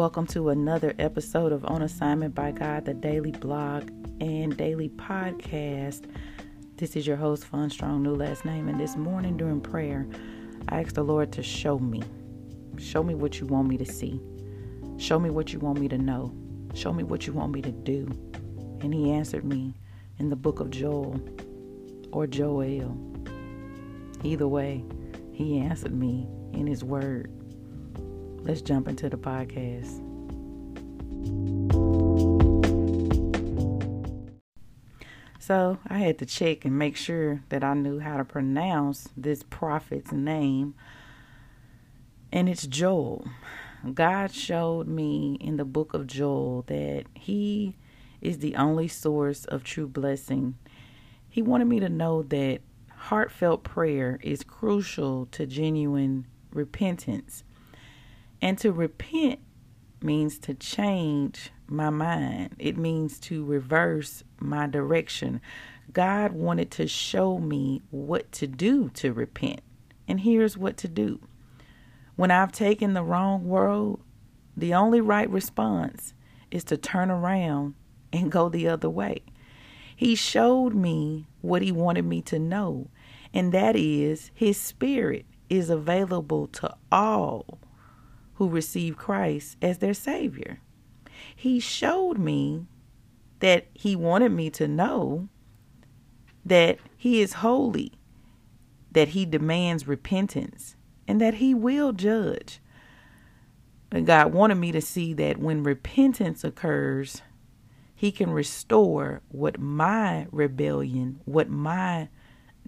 Welcome to another episode of On Assignment by God, the daily blog and daily podcast. This is your host, Fon Strong, new last name. And this morning during prayer, I asked the Lord to show me. Show me what you want me to see. Show me what you want me to know. Show me what you want me to do. And He answered me in the book of Joel or Joel. Either way, He answered me in His word. Let's jump into the podcast. So I had to check and make sure that I knew how to pronounce this prophet's name. And it's Joel. God showed me in the book of Joel that he is the only source of true blessing. He wanted me to know that heartfelt prayer is crucial to genuine repentance. And to repent means to change my mind, it means to reverse my direction. God wanted to show me what to do to repent. And here's what to do. When I've taken the wrong road, the only right response is to turn around and go the other way. He showed me what he wanted me to know, and that is his spirit is available to all who receive Christ as their Savior. He showed me that He wanted me to know that He is holy, that He demands repentance, and that He will judge. And God wanted me to see that when repentance occurs, He can restore what my rebellion, what my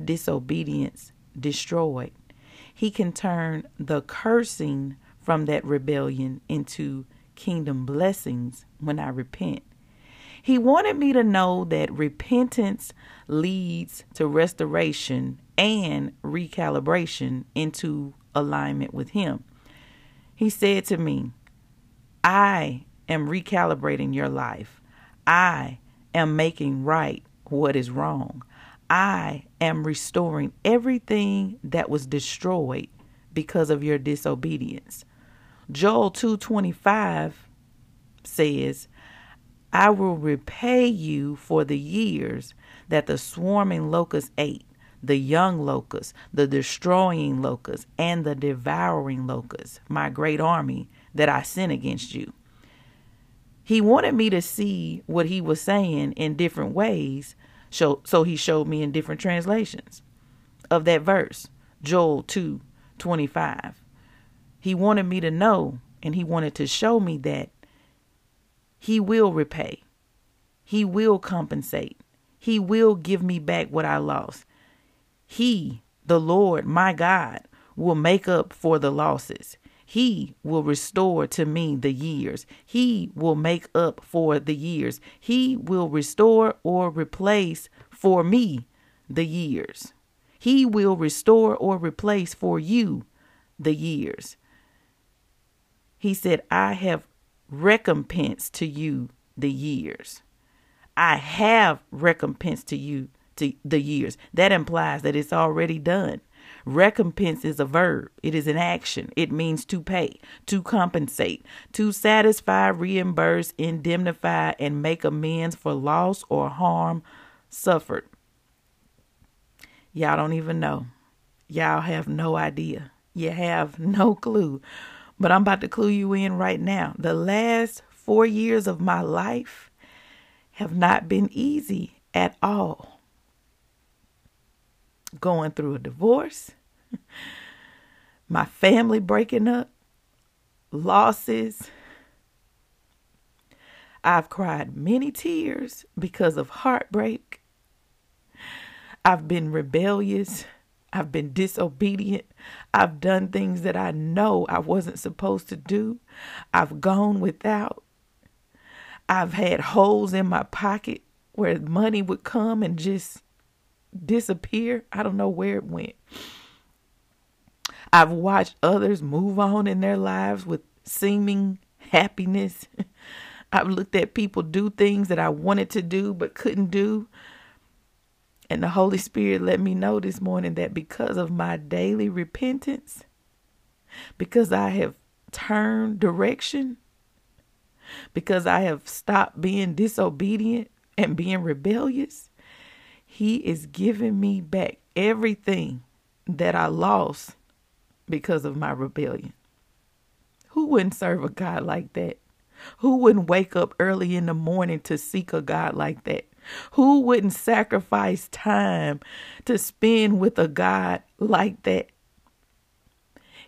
disobedience destroyed. He can turn the cursing from that rebellion into kingdom blessings when I repent. He wanted me to know that repentance leads to restoration and recalibration into alignment with Him. He said to me, I am recalibrating your life. I am making right what is wrong. I am restoring everything that was destroyed because of your disobedience. Joel 2:25 says, I will repay you for the years that the swarming locust ate, the young locust, the destroying locust, and the devouring locust, my great army that I sent against you. He wanted me to see what he was saying in different ways, so, so he showed me in different translations of that verse, Joel 2 25. He wanted me to know and he wanted to show me that he will repay. He will compensate. He will give me back what I lost. He, the Lord, my God, will make up for the losses. He will restore to me the years. He will make up for the years. He will restore or replace for me the years. He will restore or replace for you the years. He said, I have recompensed to you the years. I have recompensed to you to the years. That implies that it's already done. Recompense is a verb, it is an action. It means to pay, to compensate, to satisfy, reimburse, indemnify, and make amends for loss or harm suffered. Y'all don't even know. Y'all have no idea. You have no clue but I'm about to clue you in right now. The last four years of my life have not been easy at all. Going through a divorce, my family breaking up, losses. I've cried many tears because of heartbreak. I've been rebellious. I've been disobedient. I've done things that I know I wasn't supposed to do. I've gone without. I've had holes in my pocket where money would come and just disappear. I don't know where it went. I've watched others move on in their lives with seeming happiness. I've looked at people do things that I wanted to do but couldn't do. And the Holy Spirit let me know this morning that because of my daily repentance, because I have turned direction, because I have stopped being disobedient and being rebellious, He is giving me back everything that I lost because of my rebellion. Who wouldn't serve a God like that? Who wouldn't wake up early in the morning to seek a God like that? Who wouldn't sacrifice time to spend with a God like that?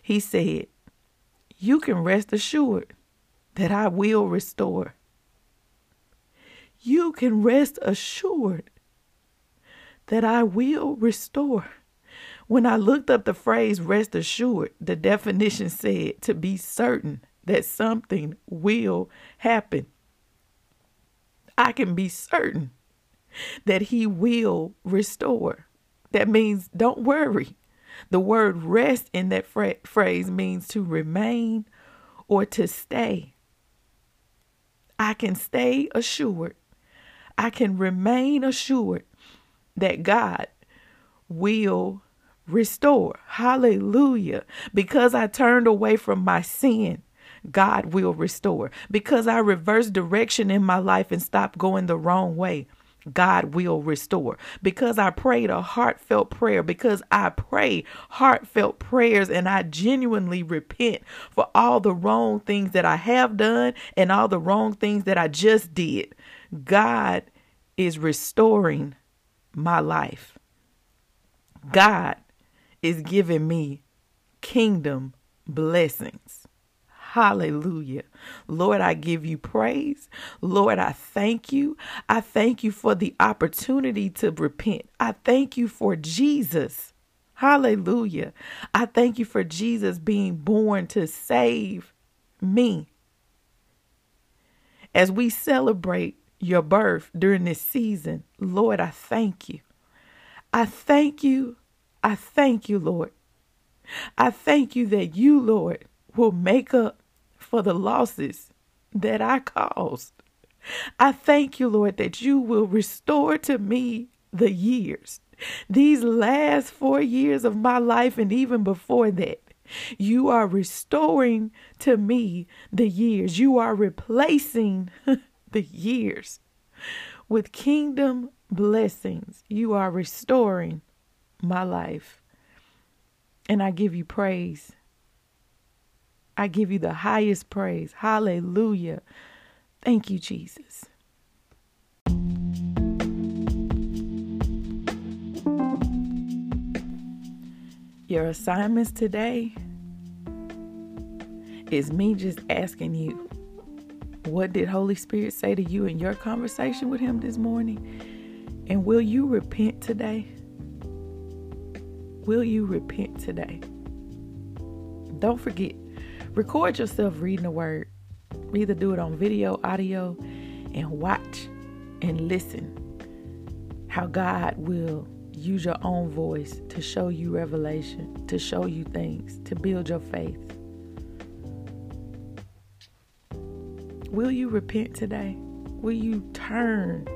He said, You can rest assured that I will restore. You can rest assured that I will restore. When I looked up the phrase rest assured, the definition said to be certain that something will happen. I can be certain that He will restore. That means don't worry. The word rest in that phrase means to remain or to stay. I can stay assured. I can remain assured that God will restore. Hallelujah. Because I turned away from my sin, God will restore. Because I reversed direction in my life and stopped going the wrong way, God will restore. Because I prayed a heartfelt prayer, because I pray heartfelt prayers and I genuinely repent for all the wrong things that I have done and all the wrong things that I just did. God is restoring my life. God is giving me kingdom blessings. Hallelujah. Lord, I give you praise. Lord, I thank you. I thank you for the opportunity to repent. I thank you for Jesus. Hallelujah. I thank you for Jesus being born to save me. As we celebrate your birth during this season, Lord, I thank you. I thank you. I thank you, Lord. I thank you that you, Lord, will make up for the losses that I caused. I thank you, Lord, that you will restore to me the years, these last four years of my life, and even before that. You are restoring to me the years. You are replacing the years with kingdom blessings. You are restoring my life. And I give you praise. I give you the highest praise. Hallelujah. Thank you, Jesus. Your assignments today is me just asking you, what did Holy Spirit say to you in your conversation with Him this morning? And will you repent today? Will you repent today? Don't forget, record yourself reading the word. Either do it on video, audio, and watch and listen how God will use your own voice to show you revelation, to show you things, to build your faith. Will you repent today? Will you turn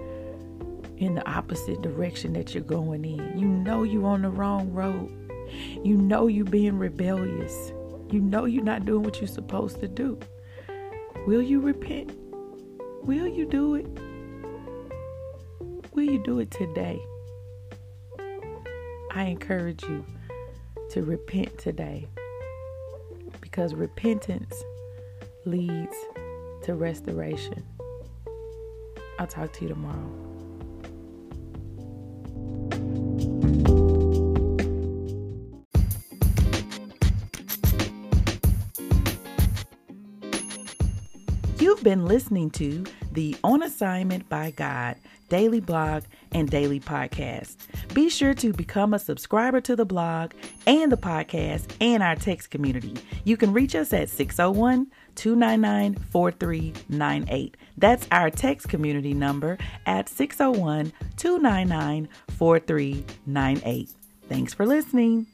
in the opposite direction that you're going in? You know you're on the wrong road. You know you're being rebellious. You know you're not doing what you're supposed to do. Will you repent? Will you do it? Will you do it today? I encourage you to repent today because repentance leads to restoration. I'll talk to you tomorrow. You've been listening to the On Assignment by God daily blog and daily podcast. Be sure to become a subscriber to the blog and the podcast and our text community. You can reach us at 601 299 4398. That's our text community number at 601 299 4398. Thanks for listening.